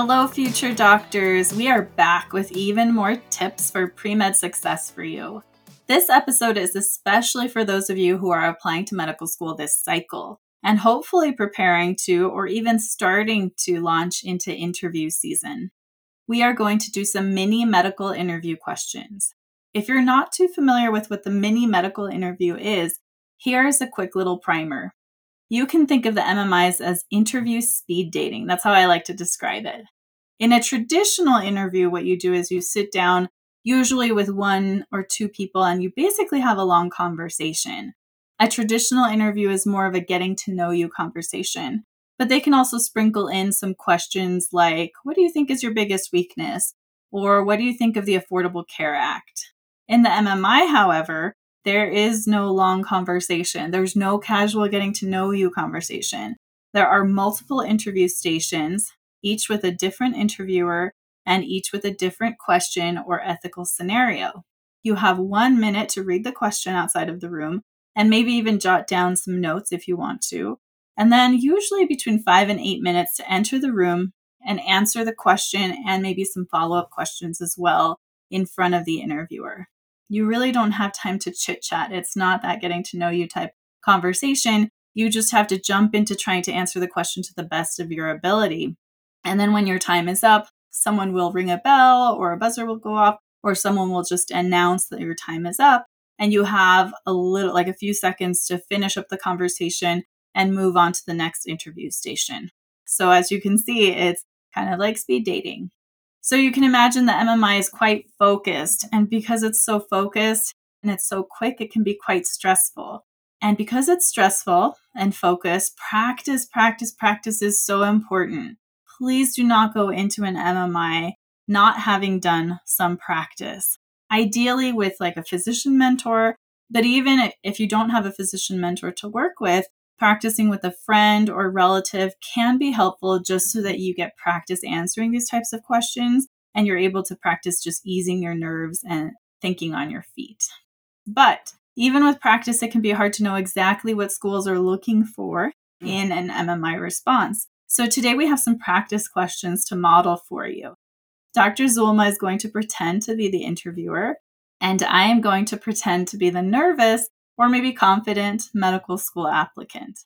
Hello, future doctors. We are back with even more tips for pre med success for you. This episode is especially for those of you who are applying to medical school this cycle and hopefully preparing to or even starting to launch into interview season. We are going to do some mini medical interview questions. If you're not too familiar with what the mini medical interview is, here's a quick little primer you can think of the MMIs as interview speed dating. That's how I like to describe it. In a traditional interview, what you do is you sit down, usually with one or two people, and you basically have a long conversation. A traditional interview is more of a getting to know you conversation, but they can also sprinkle in some questions like, What do you think is your biggest weakness? Or what do you think of the Affordable Care Act? In the MMI, however, there is no long conversation. There's no casual getting to know you conversation. There are multiple interview stations, each with a different interviewer and each with a different question or ethical scenario. You have one minute to read the question outside of the room and maybe even jot down some notes if you want to. And then, usually between five and eight minutes to enter the room and answer the question and maybe some follow up questions as well in front of the interviewer you really don't have time to chit chat. It's not that getting to know you type conversation. You just have to jump into trying to answer the question to the best of your ability. And then when your time is up, someone will ring a bell or a buzzer will go off or someone will just announce that your time is up and you have a little like a few seconds to finish up the conversation and move on to the next interview station. So as you can see, it's kind of like speed dating. So you can imagine the MMI is quite focused. And because it's so focused and it's so quick, it can be quite stressful. And because it's stressful and focused, practice, practice, practice is so important. Please do not go into an MMI not having done some practice. Ideally, with like a physician mentor, but even if you don't have a physician mentor to work with, practicing with a friend or relative can be helpful just so that you get practice answering these types of questions and you're able to practice just easing your nerves and thinking on your feet. But even with practice, it can be hard to know exactly what schools are looking for mm. in an MMI response. So today we have some practice questions to model for you. Dr. Zulma is going to pretend to be the interviewer, and I am going to pretend to be the nervous or maybe confident medical school applicant.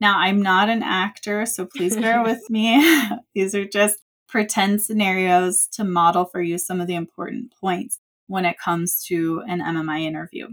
Now, I'm not an actor, so please bear with me. These are just pretend scenarios to model for you some of the important points when it comes to an MMI interview.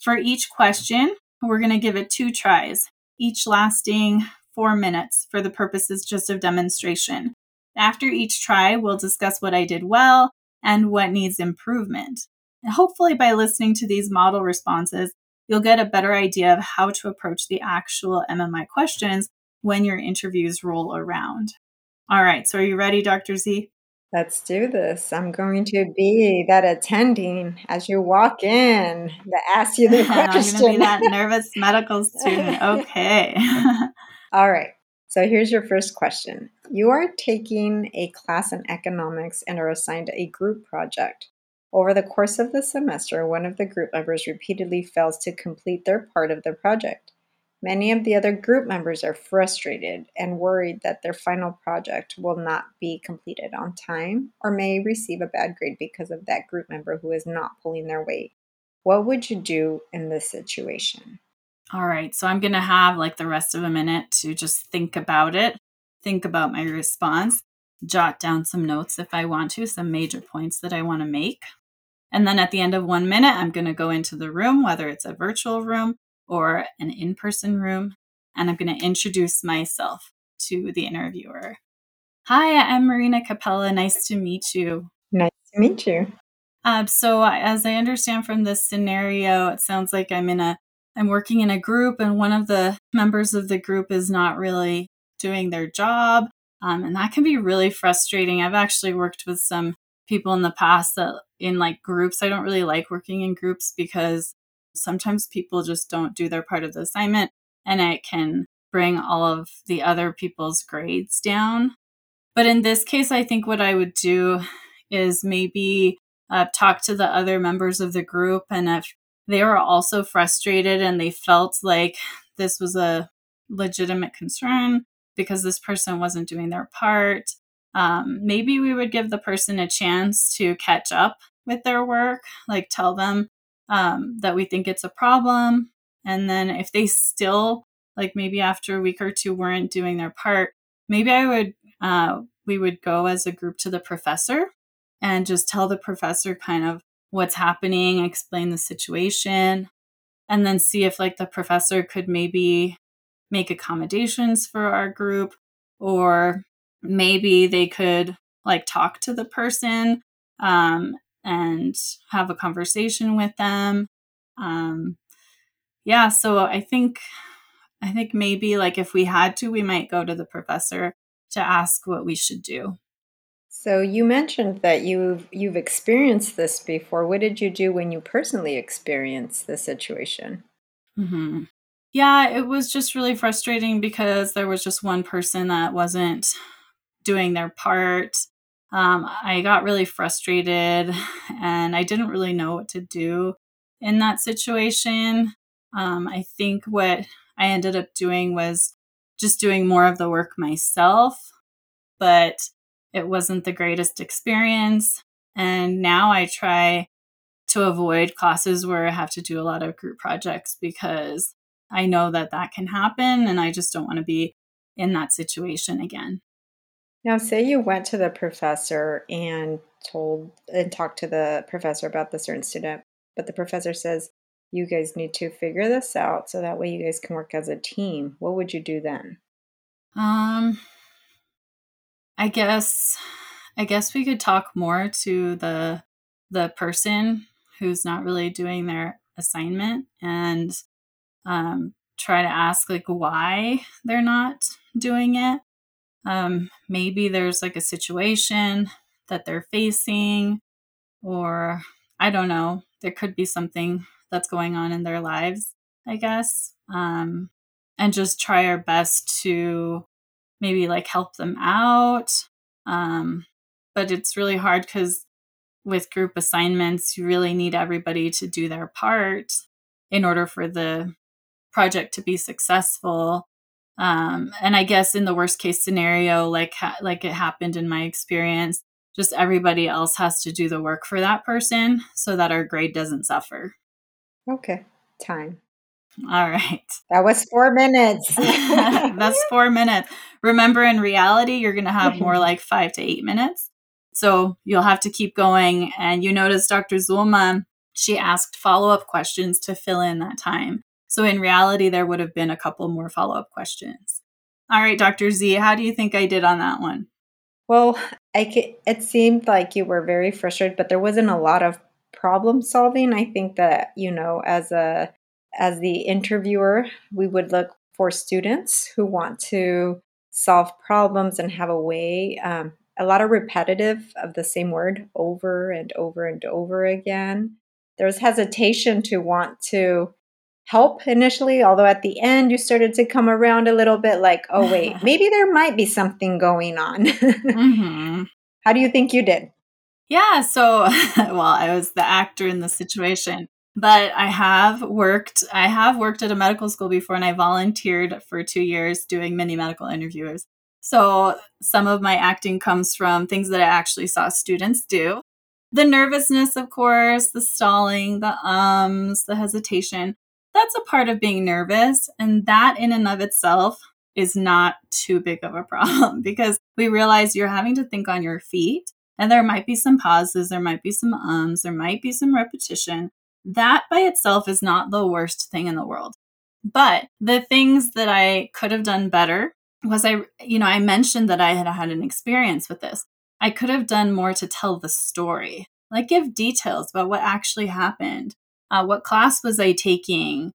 For each question, we're going to give it two tries, each lasting four minutes for the purposes just of demonstration. After each try, we'll discuss what I did well and what needs improvement. And hopefully, by listening to these model responses, you'll get a better idea of how to approach the actual MMI questions when your interviews roll around. All right, so are you ready, Dr. Z? Let's do this. I'm going to be that attending as you walk in that asks you the question. I'm going to be that nervous medical student. Okay. All right. So here's your first question. You are taking a class in economics and are assigned a group project. Over the course of the semester, one of the group members repeatedly fails to complete their part of the project. Many of the other group members are frustrated and worried that their final project will not be completed on time or may receive a bad grade because of that group member who is not pulling their weight. What would you do in this situation? All right, so I'm going to have like the rest of a minute to just think about it, think about my response, jot down some notes if I want to, some major points that I want to make. And then at the end of one minute, I'm going to go into the room, whether it's a virtual room or an in person room, and I'm going to introduce myself to the interviewer. Hi, I'm Marina Capella. Nice to meet you. Nice to meet you. Um, so, as I understand from this scenario, it sounds like I'm in a I'm working in a group, and one of the members of the group is not really doing their job. Um, and that can be really frustrating. I've actually worked with some people in the past that in like groups, I don't really like working in groups because sometimes people just don't do their part of the assignment and it can bring all of the other people's grades down. But in this case, I think what I would do is maybe uh, talk to the other members of the group. And if they were also frustrated and they felt like this was a legitimate concern because this person wasn't doing their part, um, maybe we would give the person a chance to catch up with their work, like tell them um, that we think it's a problem. And then if they still, like maybe after a week or two, weren't doing their part, maybe I would, uh, we would go as a group to the professor and just tell the professor kind of what's happening, explain the situation, and then see if like the professor could maybe make accommodations for our group or maybe they could like talk to the person um, and have a conversation with them um, yeah so i think i think maybe like if we had to we might go to the professor to ask what we should do so you mentioned that you've you've experienced this before. What did you do when you personally experienced the situation? Mm-hmm. Yeah, it was just really frustrating because there was just one person that wasn't doing their part. Um, I got really frustrated and I didn't really know what to do in that situation. Um, I think what I ended up doing was just doing more of the work myself, but it wasn't the greatest experience. And now I try to avoid classes where I have to do a lot of group projects because I know that that can happen and I just don't want to be in that situation again. Now, say you went to the professor and told and talked to the professor about the certain student, but the professor says you guys need to figure this out so that way you guys can work as a team. What would you do then? Um, I guess I guess we could talk more to the the person who's not really doing their assignment and um, try to ask like why they're not doing it. Um, maybe there's like a situation that they're facing, or I don't know. There could be something that's going on in their lives, I guess. Um, and just try our best to maybe like help them out. Um, but it's really hard because with group assignments, you really need everybody to do their part in order for the project to be successful. Um, and I guess in the worst case scenario, like ha- like it happened in my experience, just everybody else has to do the work for that person so that our grade doesn't suffer. Okay, time. All right. That was four minutes. That's four minutes. Remember, in reality, you're going to have more like five to eight minutes. So you'll have to keep going. And you notice Dr. Zulma, she asked follow up questions to fill in that time. So in reality, there would have been a couple more follow up questions. All right, Dr. Z, how do you think I did on that one? Well, I it seemed like you were very frustrated, but there wasn't a lot of problem solving. I think that, you know, as a as the interviewer, we would look for students who want to solve problems and have a way, um, a lot of repetitive of the same word over and over and over again. There was hesitation to want to help initially, although at the end you started to come around a little bit like, oh, wait, maybe there might be something going on. mm-hmm. How do you think you did? Yeah, so, well, I was the actor in the situation but I have worked I have worked at a medical school before and I volunteered for 2 years doing many medical interviews. So some of my acting comes from things that I actually saw students do. The nervousness, of course, the stalling, the ums, the hesitation. That's a part of being nervous and that in and of itself is not too big of a problem because we realize you're having to think on your feet and there might be some pauses, there might be some ums, there might be some repetition that by itself is not the worst thing in the world. But the things that I could have done better was I, you know, I mentioned that I had had an experience with this. I could have done more to tell the story, like give details about what actually happened. Uh, what class was I taking?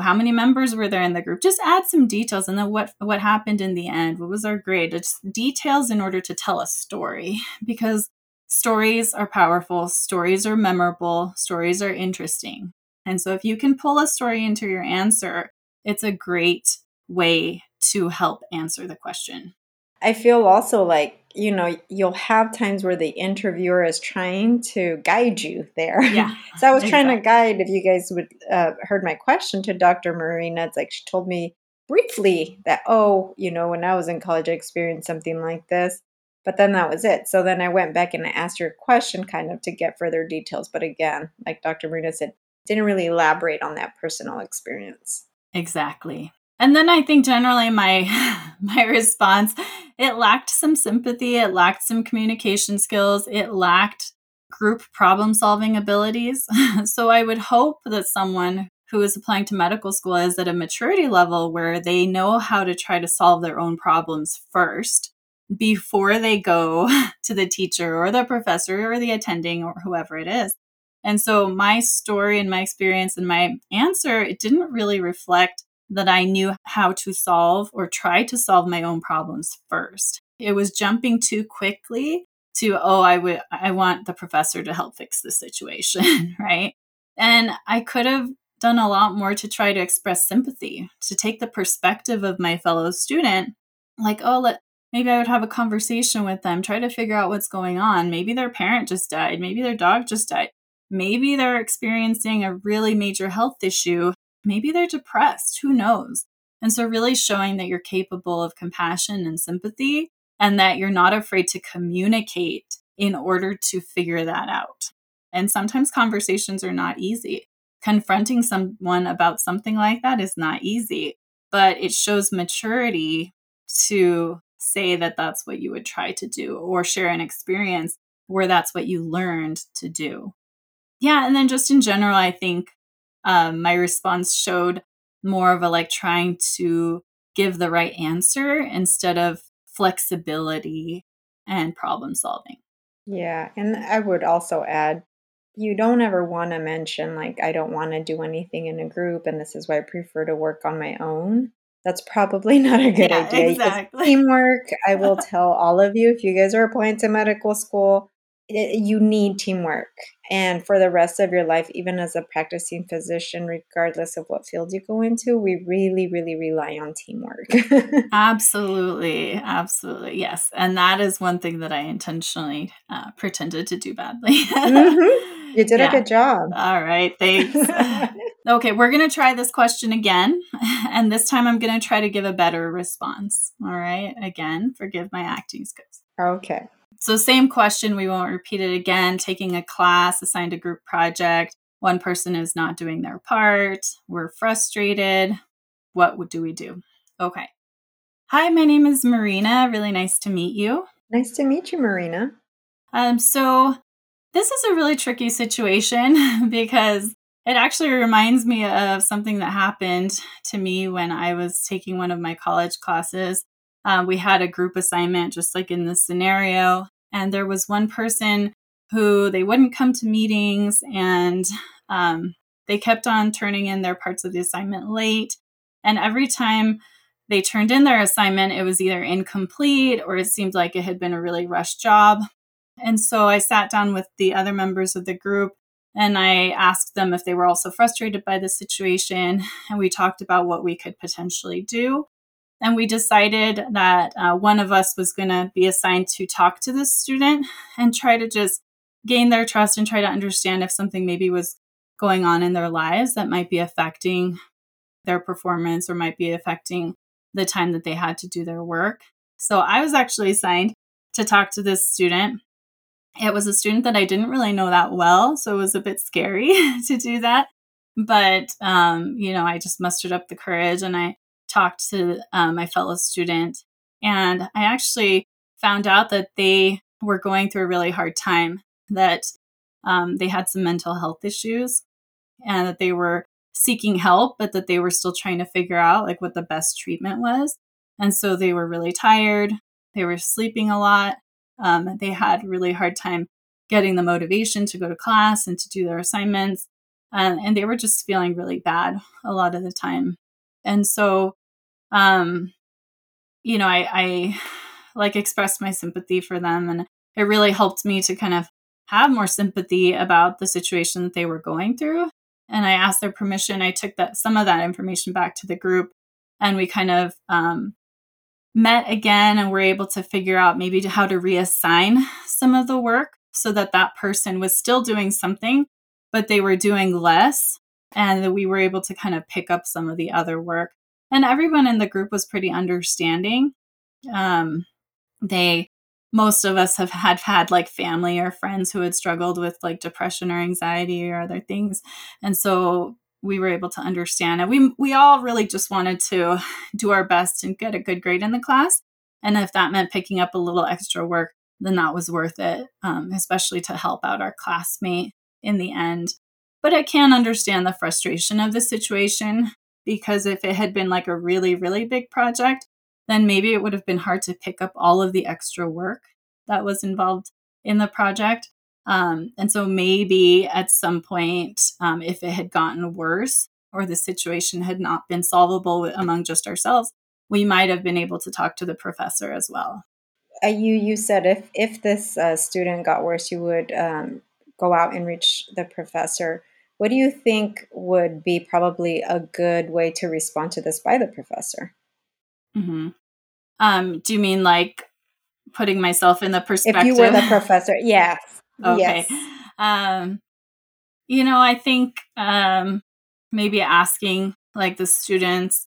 How many members were there in the group? Just add some details, and then what what happened in the end? What was our grade? Just details in order to tell a story, because stories are powerful, stories are memorable, stories are interesting. And so if you can pull a story into your answer, it's a great way to help answer the question. I feel also like, you know, you'll have times where the interviewer is trying to guide you there. Yeah. so I was exactly. trying to guide, if you guys would uh, heard my question to Dr. Marina, it's like she told me briefly that, oh, you know, when I was in college, I experienced something like this. But then that was it. So then I went back and I asked her a question kind of to get further details. But again, like Dr. Marina said, didn't really elaborate on that personal experience. Exactly. And then I think generally my my response it lacked some sympathy, it lacked some communication skills, it lacked group problem solving abilities. so I would hope that someone who is applying to medical school is at a maturity level where they know how to try to solve their own problems first before they go to the teacher or the professor or the attending or whoever it is. And so my story and my experience and my answer, it didn't really reflect that I knew how to solve or try to solve my own problems first. It was jumping too quickly to, oh, I would I want the professor to help fix the situation, right? And I could have done a lot more to try to express sympathy, to take the perspective of my fellow student, like, oh, let maybe I would have a conversation with them, try to figure out what's going on. Maybe their parent just died, maybe their dog just died. Maybe they're experiencing a really major health issue. Maybe they're depressed. Who knows? And so, really showing that you're capable of compassion and sympathy and that you're not afraid to communicate in order to figure that out. And sometimes conversations are not easy. Confronting someone about something like that is not easy, but it shows maturity to say that that's what you would try to do or share an experience where that's what you learned to do yeah, and then just in general, I think um, my response showed more of a like trying to give the right answer instead of flexibility and problem solving. Yeah, and I would also add you don't ever want to mention like I don't want to do anything in a group and this is why I prefer to work on my own. That's probably not a good yeah, idea. Exactly. Teamwork, I will tell all of you if you guys are applying to medical school, you need teamwork. And for the rest of your life, even as a practicing physician, regardless of what field you go into, we really, really rely on teamwork. absolutely. Absolutely. Yes. And that is one thing that I intentionally uh, pretended to do badly. mm-hmm. You did yeah. a good job. All right. Thanks. okay. We're going to try this question again. And this time I'm going to try to give a better response. All right. Again, forgive my acting skills. Okay. So, same question, we won't repeat it again. Taking a class, assigned a group project, one person is not doing their part, we're frustrated. What do we do? Okay. Hi, my name is Marina. Really nice to meet you. Nice to meet you, Marina. Um, so, this is a really tricky situation because it actually reminds me of something that happened to me when I was taking one of my college classes. Uh, we had a group assignment, just like in this scenario, and there was one person who they wouldn't come to meetings and um, they kept on turning in their parts of the assignment late. And every time they turned in their assignment, it was either incomplete or it seemed like it had been a really rushed job. And so I sat down with the other members of the group and I asked them if they were also frustrated by the situation. And we talked about what we could potentially do. And we decided that uh, one of us was going to be assigned to talk to this student and try to just gain their trust and try to understand if something maybe was going on in their lives that might be affecting their performance or might be affecting the time that they had to do their work. So I was actually assigned to talk to this student. It was a student that I didn't really know that well, so it was a bit scary to do that. But, um, you know, I just mustered up the courage and I talked to um, my fellow student, and I actually found out that they were going through a really hard time, that um, they had some mental health issues, and that they were seeking help, but that they were still trying to figure out like what the best treatment was. And so they were really tired. They were sleeping a lot. Um, they had really hard time getting the motivation to go to class and to do their assignments. And they were just feeling really bad a lot of the time. And so um, you know, I, I like expressed my sympathy for them and it really helped me to kind of have more sympathy about the situation that they were going through. And I asked their permission. I took that some of that information back to the group, and we kind of um, met again and were able to figure out maybe how to reassign some of the work so that that person was still doing something, but they were doing less, and that we were able to kind of pick up some of the other work. And everyone in the group was pretty understanding. Um, they most of us have had had like family or friends who had struggled with like depression or anxiety or other things and so we were able to understand and we we all really just wanted to do our best and get a good grade in the class and if that meant picking up a little extra work then that was worth it um, especially to help out our classmate in the end but i can understand the frustration of the situation because if it had been like a really really big project then maybe it would have been hard to pick up all of the extra work that was involved in the project. Um, and so maybe at some point, um, if it had gotten worse or the situation had not been solvable among just ourselves, we might have been able to talk to the professor as well. Uh, you you said if if this uh, student got worse, you would um, go out and reach the professor. What do you think would be probably a good way to respond to this by the professor? Mm-hmm. Um, do you mean like putting myself in the perspective? If you were the professor, yes. okay. Yes. Um, you know, I think um, maybe asking like the students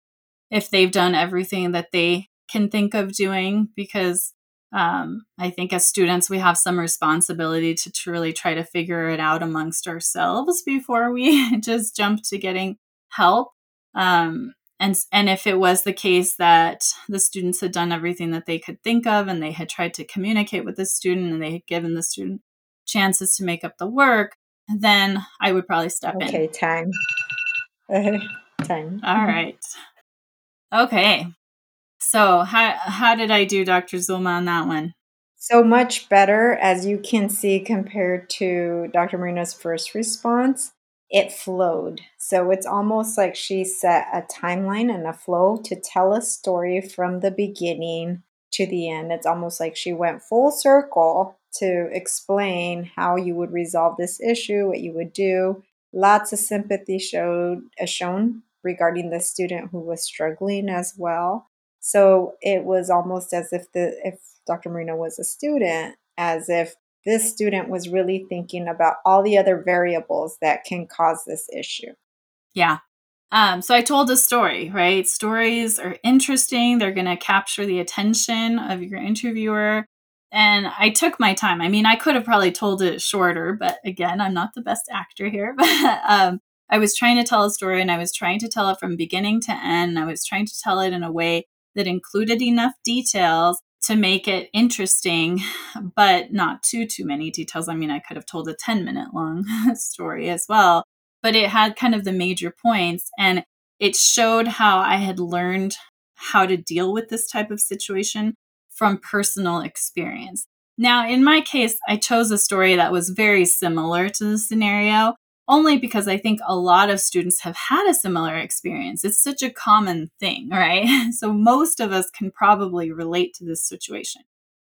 if they've done everything that they can think of doing because um, I think as students, we have some responsibility to truly try to figure it out amongst ourselves before we just jump to getting help. Um, and and if it was the case that the students had done everything that they could think of and they had tried to communicate with the student and they had given the student chances to make up the work then i would probably step okay, in. Okay time. Time. All right. Okay so how how did i do dr zulma on that one so much better as you can see compared to dr marina's first response it flowed. So it's almost like she set a timeline and a flow to tell a story from the beginning to the end. It's almost like she went full circle to explain how you would resolve this issue, what you would do. Lots of sympathy showed uh, shown regarding the student who was struggling as well. So it was almost as if the if Dr. Marina was a student, as if this student was really thinking about all the other variables that can cause this issue. Yeah. Um, so I told a story, right? Stories are interesting. They're going to capture the attention of your interviewer. And I took my time. I mean, I could have probably told it shorter, but again, I'm not the best actor here. But um, I was trying to tell a story and I was trying to tell it from beginning to end. I was trying to tell it in a way that included enough details to make it interesting, but not too too many details. I mean, I could have told a 10 minute long story as well, but it had kind of the major points and it showed how I had learned how to deal with this type of situation from personal experience. Now, in my case, I chose a story that was very similar to the scenario, only because I think a lot of students have had a similar experience. It's such a common thing, right? So most of us can probably relate to this situation.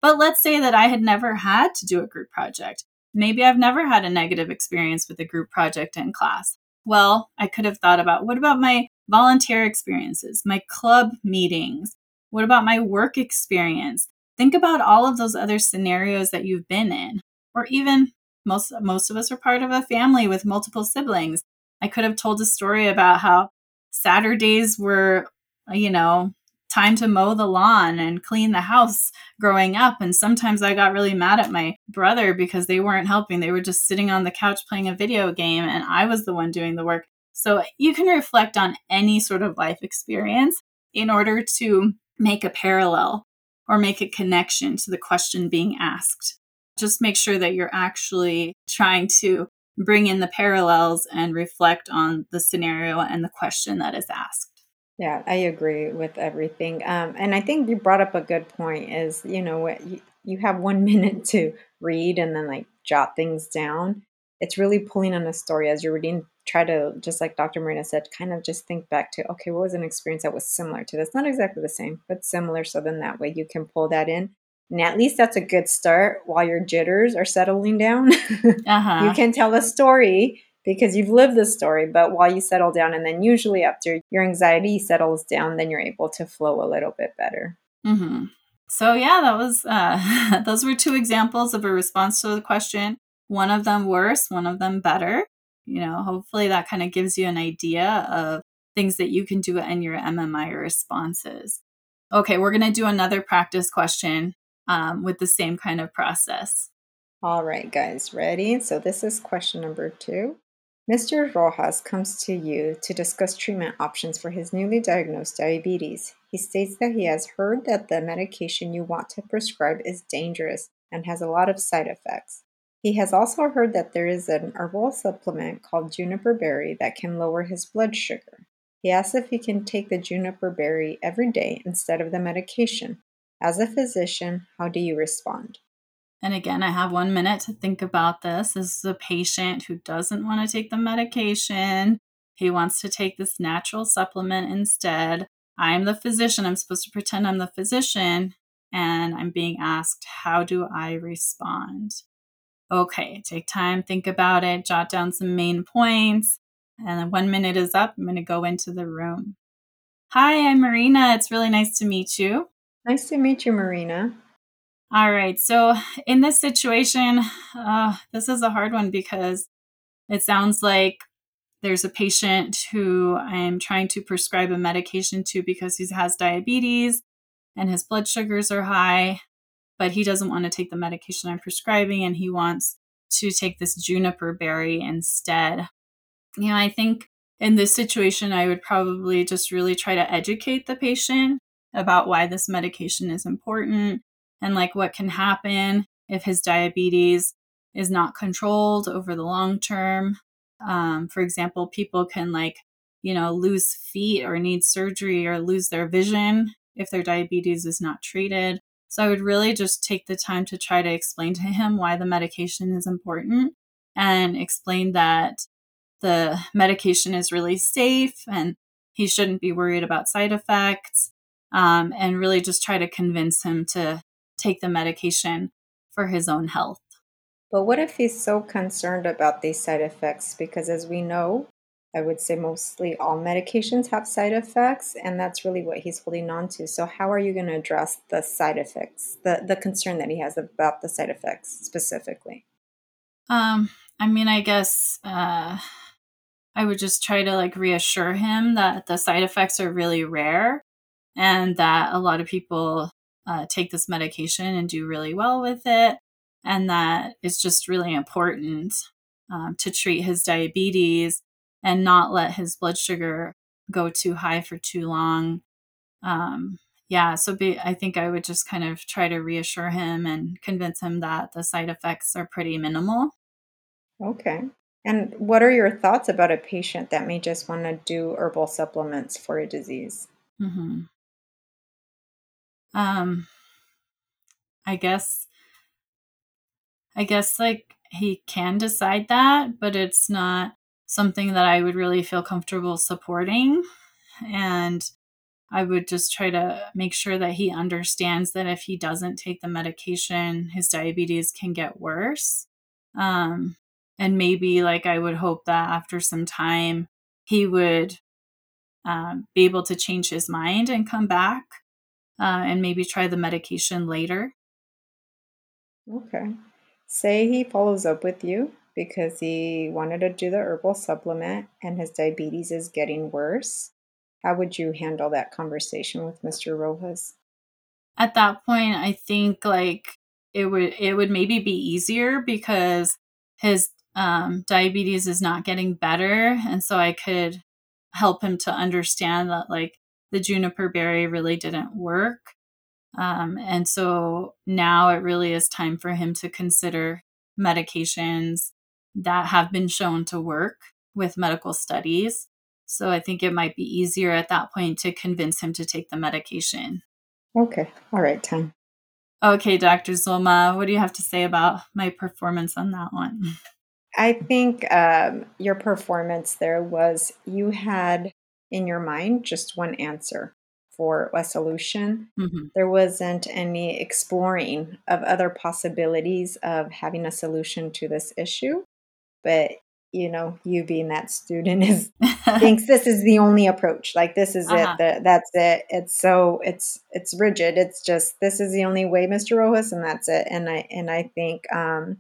But let's say that I had never had to do a group project. Maybe I've never had a negative experience with a group project in class. Well, I could have thought about what about my volunteer experiences, my club meetings? What about my work experience? Think about all of those other scenarios that you've been in, or even most most of us are part of a family with multiple siblings. I could have told a story about how Saturdays were, you know, time to mow the lawn and clean the house growing up. And sometimes I got really mad at my brother because they weren't helping. They were just sitting on the couch playing a video game, and I was the one doing the work. So you can reflect on any sort of life experience in order to make a parallel or make a connection to the question being asked just make sure that you're actually trying to bring in the parallels and reflect on the scenario and the question that is asked. Yeah, I agree with everything. Um, and I think you brought up a good point is, you know, what you, you have one minute to read and then like jot things down. It's really pulling on a story as you're reading. Try to, just like Dr. Marina said, kind of just think back to, okay, what was an experience that was similar to this? Not exactly the same, but similar. So then that way you can pull that in And at least that's a good start while your jitters are settling down. Uh-huh. you can tell the story because you've lived the story, but while you settle down, and then usually after your anxiety settles down, then you're able to flow a little bit better. hmm So yeah, that was uh, those were two examples of a response to the question. One of them worse, one of them better. You know, hopefully that kind of gives you an idea of things that you can do in your MMI responses. Okay, we're gonna do another practice question um, with the same kind of process. All right, guys, ready? So this is question number two. Mr. Rojas comes to you to discuss treatment options for his newly diagnosed diabetes. He states that he has heard that the medication you want to prescribe is dangerous and has a lot of side effects. He has also heard that there is an herbal supplement called juniper berry that can lower his blood sugar. He asks if he can take the juniper berry every day instead of the medication. As a physician, how do you respond? And again, I have one minute to think about this. This is a patient who doesn't want to take the medication. He wants to take this natural supplement instead. I'm the physician. I'm supposed to pretend I'm the physician. And I'm being asked, how do I respond? Okay, take time, think about it, jot down some main points. And one minute is up. I'm going to go into the room. Hi, I'm Marina. It's really nice to meet you. Nice to meet you, Marina. All right. So, in this situation, uh, this is a hard one because it sounds like there's a patient who I'm trying to prescribe a medication to because he has diabetes and his blood sugars are high, but he doesn't want to take the medication I'm prescribing and he wants to take this juniper berry instead. You know, I think in this situation, I would probably just really try to educate the patient about why this medication is important and like what can happen if his diabetes is not controlled over the long term. Um, for example, people can like, you know, lose feet or need surgery or lose their vision if their diabetes is not treated. So I would really just take the time to try to explain to him why the medication is important and explain that the medication is really safe and he shouldn't be worried about side effects um, and really just try to convince him to take the medication for his own health. But what if he's so concerned about these side effects? Because as we know, I would say mostly all medications have side effects, and that's really what he's holding on to. So, how are you going to address the side effects, the, the concern that he has about the side effects specifically? Um, I mean, I guess uh, I would just try to like reassure him that the side effects are really rare and that a lot of people uh, take this medication and do really well with it, and that it's just really important um, to treat his diabetes and not let his blood sugar go too high for too long. Um, yeah, so be, I think I would just kind of try to reassure him and convince him that the side effects are pretty minimal. Okay. And what are your thoughts about a patient that may just want to do herbal supplements for a disease? Mm-hmm. Um, I guess, I guess like he can decide that, but it's not something that I would really feel comfortable supporting. And I would just try to make sure that he understands that if he doesn't take the medication, his diabetes can get worse. Um, and maybe, like, I would hope that after some time, he would um, be able to change his mind and come back uh, and maybe try the medication later. Okay. Say he follows up with you because he wanted to do the herbal supplement and his diabetes is getting worse. How would you handle that conversation with Mr. Rojas? At that point, I think like it would it would maybe be easier because his um, diabetes is not getting better, and so I could help him to understand that like the juniper berry really didn't work. Um, and so now it really is time for him to consider medications that have been shown to work with medical studies. So I think it might be easier at that point to convince him to take the medication. Okay. All right, time. Okay, Dr. Zulma, what do you have to say about my performance on that one? I think um, your performance there was you had in your mind just one answer for a solution. Mhm. There wasn't any exploring of other possibilities of having a solution to this issue. But, you know, you being that student is thinks this is the only approach. Like this is Uh-huh. it. That, that's it. It's so it's it's rigid. It's just this is the only way, Mr. Rojas, and that's it. And I and I think um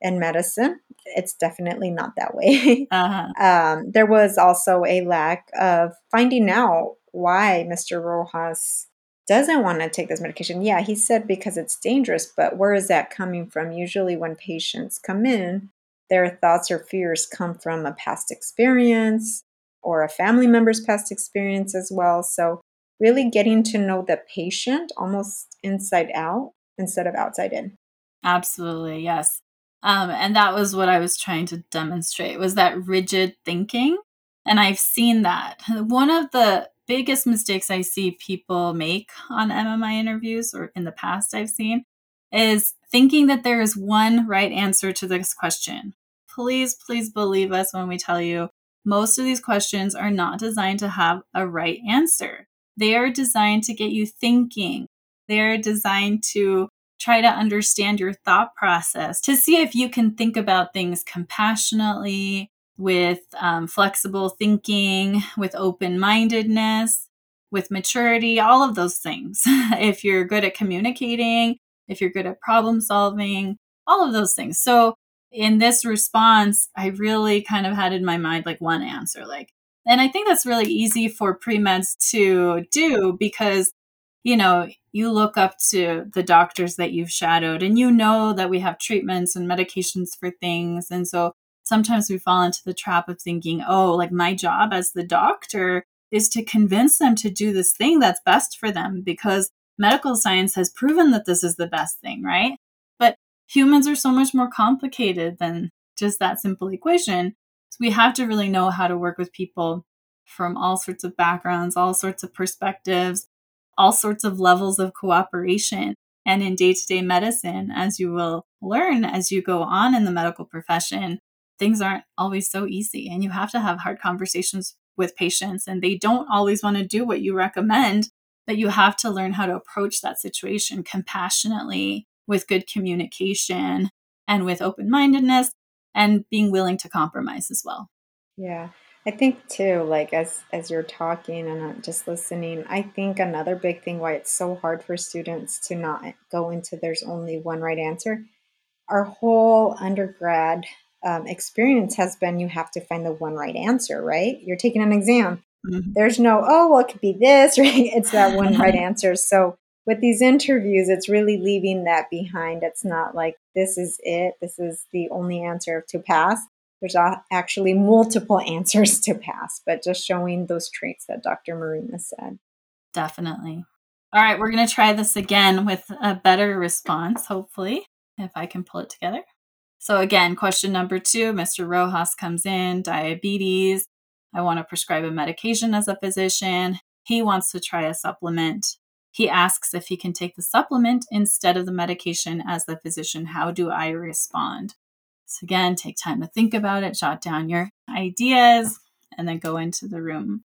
in medicine, it's definitely not that way. uh-huh. um, there was also a lack of finding out why Mr. Rojas doesn't want to take this medication. Yeah, he said because it's dangerous, but where is that coming from? Usually, when patients come in, their thoughts or fears come from a past experience or a family member's past experience as well. So, really getting to know the patient almost inside out instead of outside in. Absolutely, yes. Um, and that was what I was trying to demonstrate was that rigid thinking. And I've seen that. One of the biggest mistakes I see people make on MMI interviews or in the past I've seen is thinking that there is one right answer to this question. Please, please believe us when we tell you most of these questions are not designed to have a right answer. They are designed to get you thinking. They are designed to try to understand your thought process, to see if you can think about things compassionately, with um, flexible thinking, with open mindedness, with maturity, all of those things. if you're good at communicating, if you're good at problem solving, all of those things. So, in this response, I really kind of had in my mind like one answer, like, and I think that's really easy for pre meds to do because you know, you look up to the doctors that you've shadowed and you know that we have treatments and medications for things. And so sometimes we fall into the trap of thinking, oh, like my job as the doctor is to convince them to do this thing that's best for them because medical science has proven that this is the best thing, right? But humans are so much more complicated than just that simple equation. So we have to really know how to work with people from all sorts of backgrounds, all sorts of perspectives, all sorts of levels of cooperation. And in day to day medicine, as you will learn as you go on in the medical profession, things aren't always so easy. And you have to have hard conversations with patients, and they don't always want to do what you recommend. But you have to learn how to approach that situation compassionately with good communication and with open mindedness and being willing to compromise as well. Yeah. I think too, like as as you're talking and uh, just listening, I think another big thing why it's so hard for students to not go into there's only one right answer. Our whole undergrad um, experience has been you have to find the one right answer, right? You're taking an exam. Mhm. There's no oh well it could be this, right? It's that one right answer. So with these interviews, it's really leaving that behind. It's not like this is it. This is the only answer to pass there's actually multiple answers to pass, but just showing those traits that Dr. Marina said. Definitely. All right, we're going to try this again with a better response, hopefully, if I can pull it together. So, again, question number two Mr. Rojas comes in, diabetes. I want to prescribe a medication as a physician. He wants to try a supplement. He asks if he can take the supplement instead of the medication as the physician. How do I respond? So, again, take time to think about it, jot down your ideas, and then go into the room.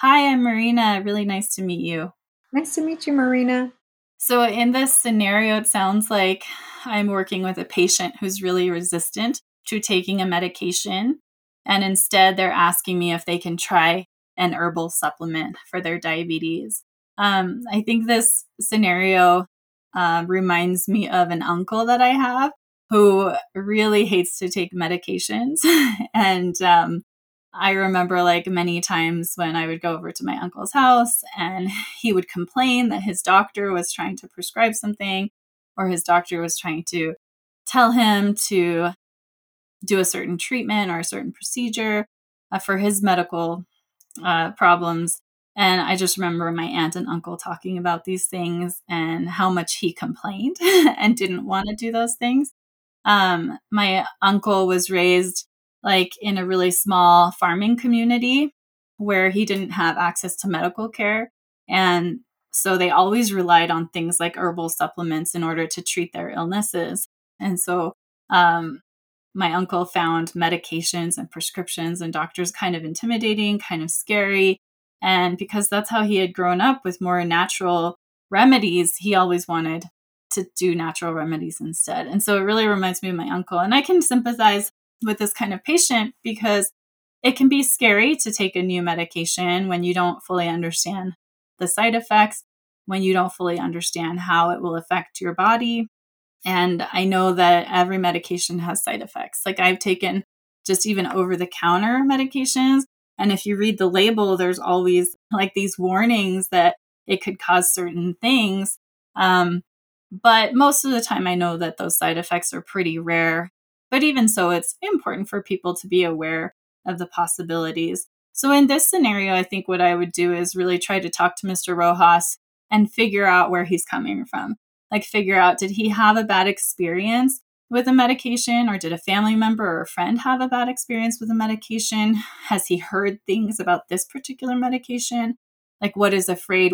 Hi, I'm Marina. Really nice to meet you. Nice to meet you, Marina. So, in this scenario, it sounds like I'm working with a patient who's really resistant to taking a medication. And instead, they're asking me if they can try an herbal supplement for their diabetes. Um, I think this scenario uh, reminds me of an uncle that I have who really hates to take medications. and um, I remember like many times when I would go over to my uncle's house and he would complain that his doctor was trying to prescribe something or his doctor was trying to tell him to do a certain treatment or a certain procedure uh, for his medical uh, problems. And I just remember my aunt and uncle talking about these things and how much he complained and didn't want to do those things. Um, my uncle was raised like in a really small farming community where he didn't have access to medical care. And so they always relied on things like herbal supplements in order to treat their illnesses. And so um, my uncle found medications and prescriptions and doctors kind of intimidating, kind of scary. And because that's how he had grown up with more natural remedies, he always wanted to do natural remedies instead. And so it really reminds me of my uncle. And I can sympathize with this kind of patient because it can be scary to take a new medication when you don't fully understand the side effects, when you don't fully understand how it will affect your body. And I know that every medication has side effects. Like I've taken just even over the counter medications. And if you read the label, there's always like these warnings that it could cause certain things. Um, but most of the time, I know that those side effects are pretty rare. But even so, it's important for people to be aware of the possibilities. So, in this scenario, I think what I would do is really try to talk to Mr. Rojas and figure out where he's coming from. Like, figure out did he have a bad experience with a medication, or did a family member or a friend have a bad experience with a medication? Has he heard things about this particular medication? Like, what is afraid?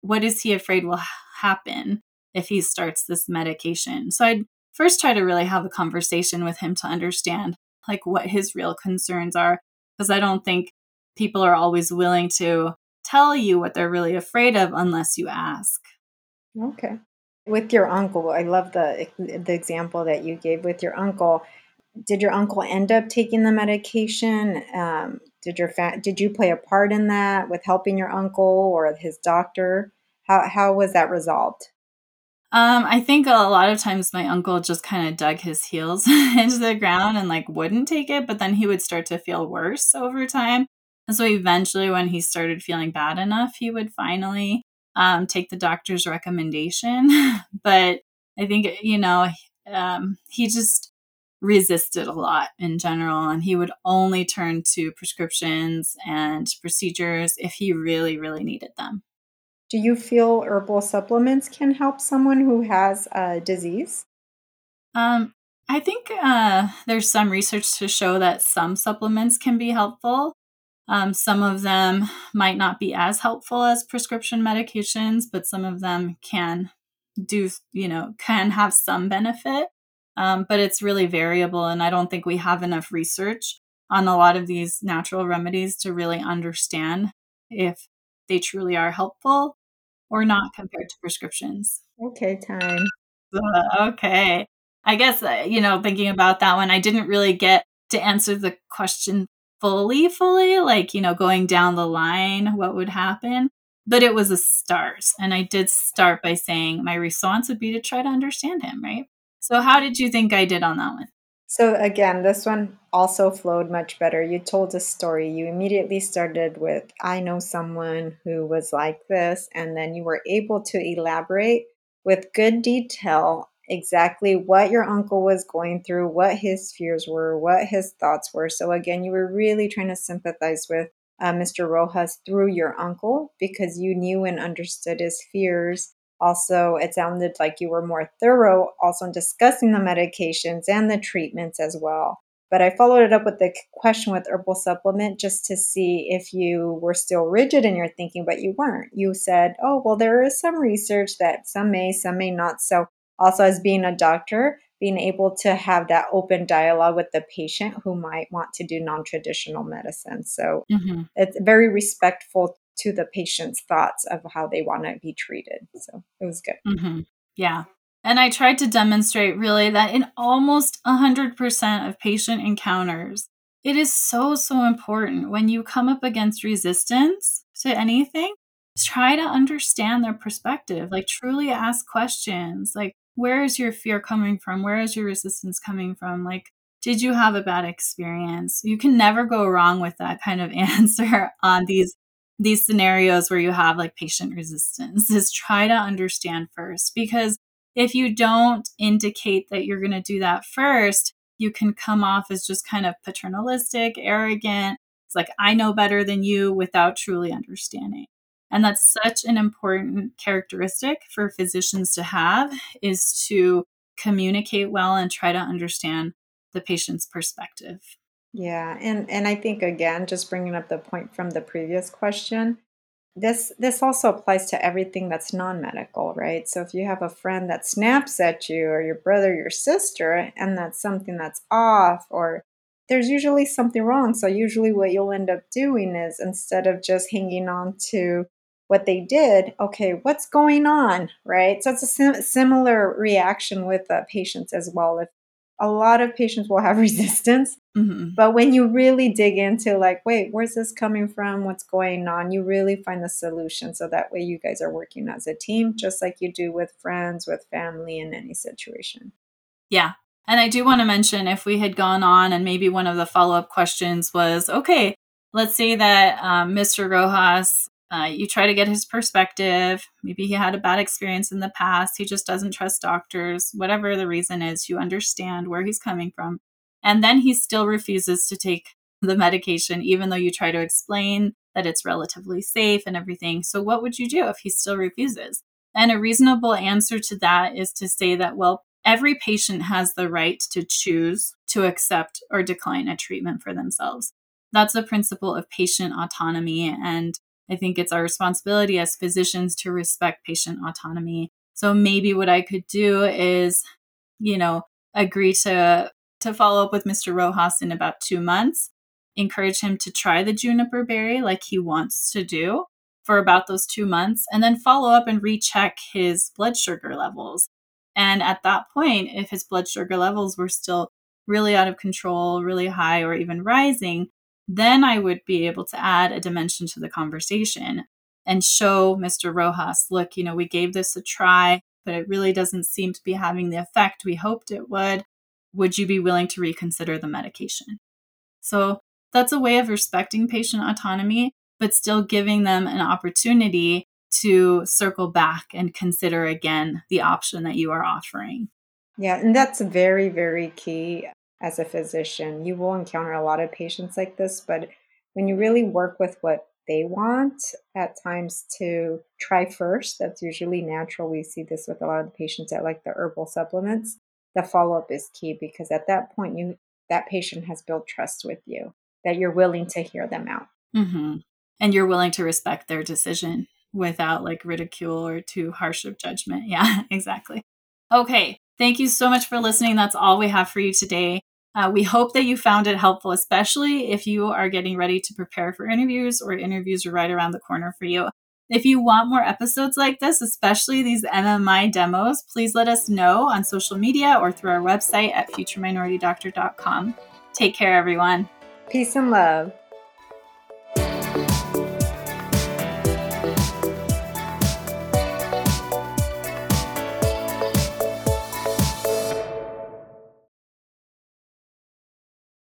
What is he afraid will happen if he starts this medication? So, I'd first try to really have a conversation with him to understand like what his real concerns are because I don't think people are always willing to tell you what they're really afraid of unless you ask. Okay. With your uncle, I love the the example that you gave with your uncle. Did your uncle end up taking the medication? Um, did your fa- did you play a part in that with helping your uncle or his doctor? How how was that resolved? Um, I think a lot of times my uncle just kind of dug his heels into the ground and like wouldn't take it, but then he would start to feel worse over time. And so eventually, when he started feeling bad enough, he would finally um, take the doctor's recommendation. but I think, you know, um, he just resisted a lot in general, and he would only turn to prescriptions and procedures if he really, really needed them. Do you feel herbal supplements can help someone who has a disease? Um, I think uh, there's some research to show that some supplements can be helpful. Um, some of them might not be as helpful as prescription medications, but some of them can do, you know, can have some benefit. Um, but it's really variable. And I don't think we have enough research on a lot of these natural remedies to really understand if they truly are helpful or not compared to prescriptions. Okay, time. Uh, okay. I guess, uh, you know, thinking about that one, I didn't really get to answer the question fully, fully, like, you know, going down the line, what would happen. But it was a start. And I did start by saying my response would be to try to understand him, right? So, how did you think I did on that one? So again, this one also flowed much better. You told a story. You immediately started with, I know someone who was like this, and then you were able to elaborate with good detail exactly what your uncle was going through, what his fears were, what his thoughts were. So again, you were really trying to sympathize with uh, Mr. Rojas through your uncle because you knew and understood his fears also, it sounded like you were more thorough also in discussing the medications and the treatments as well. But I followed it up with the question with herbal supplement just to see if you were still rigid in your thinking, but you weren't. You said, oh, well, there is some research that some may, some may not. So, also as being a doctor, being able to have that open dialogue with the patient who might want to do non traditional medicine. So, mm-hmm. it's very respectful to the patient's thoughts of how they want to be treated. So it was good. Mm-hmm. Yeah. And I tried to demonstrate really that in almost 100% of patient encounters, it is so, so important when you come up against resistance to anything, try to understand their perspective. Like, truly ask questions. Like, where is your fear coming from? Where is your resistance coming from? Like, did you have a bad experience? You can never go wrong with that kind of answer on these these scenarios where you have like patient resistance is try to understand first because if you don't indicate that you're going to do that first you can come off as just kind of paternalistic arrogant. It's like i know better than you without truly understanding. And that's such an important characteristic for physicians to have is to communicate well and try to understand the patient's perspective yeah, and and I think again, just bringing up the point from the previous question, this this also applies to everything that's non-medical, right? So if you have a friend that snaps at you or your brother, your sister, and that's something that's off or there's usually something wrong. So, usually, what you'll end up doing is instead of just hanging on to what they did, okay, what's going on, right? So, it's a sim- similar reaction with uh, patients as well. If a lot of patients will have resistance, mm-hmm. but when you really dig into, like, wait, where's this coming from? What's going on? You really find the solution. So that way, you guys are working as a team, just like you do with friends, with family, in any situation. Yeah, and I do want to mention if we had gone on and maybe one of the follow up questions was okay, let's say that um, Mr. Rojas, uh, you try to get his perspective. Maybe he had a bad experience in the past. He just doesn't trust doctors. Whatever the reason is, you understand where he's coming from. And then he still refuses to take the medication, even though you try to explain that it's relatively safe and everything. So, what would you do if he still refuses? And a reasonable answer to that is to say that, well, every patient has the right to choose to accept or decline a treatment for themselves. That's the principle of patient autonomy. And I think it's our responsibility as physicians to respect patient autonomy. So maybe what I could do is, you know, agree to to follow up with Mr. Rojas in about 2 months, encourage him to try the juniper berry like he wants to do for about those 2 months and then follow up and recheck his blood sugar levels and at that point, if his blood sugar levels were still really out of control, really high, or even rising, then I would be able to add a dimension to the conversation and show Mr. Rojas, look, you know, we gave this a try, but it really doesn't seem to be having the effect we hoped it would. Would you be willing to reconsider the medication? So that's a way of respecting patient autonomy, but still giving them an opportunity to circle back and consider again the option that you are offering. Yeah, and that's very, very key as a physician. You will encounter a lot of patients like this, but when you really work with what they want at times to try first, that's usually natural. We see this with a lot of the patients that like the herbal supplements. The follow up is key because at that point, you that patient has built trust with you that you're willing to hear them out. Mm-hmm. And you're willing to respect their decision without like ridicule or too harsh of judgment. Yeah, exactly. Okay. Thank you so much for listening. That's all we have for you today. Uh, we hope that you found it helpful, especially if you are getting ready to prepare for interviews or interviews are right around the corner for you. If you want more episodes like this, especially these MMI demos, please let us know on social media or through our website at futureminoritydoctor.com. Take care, everyone. Peace and love.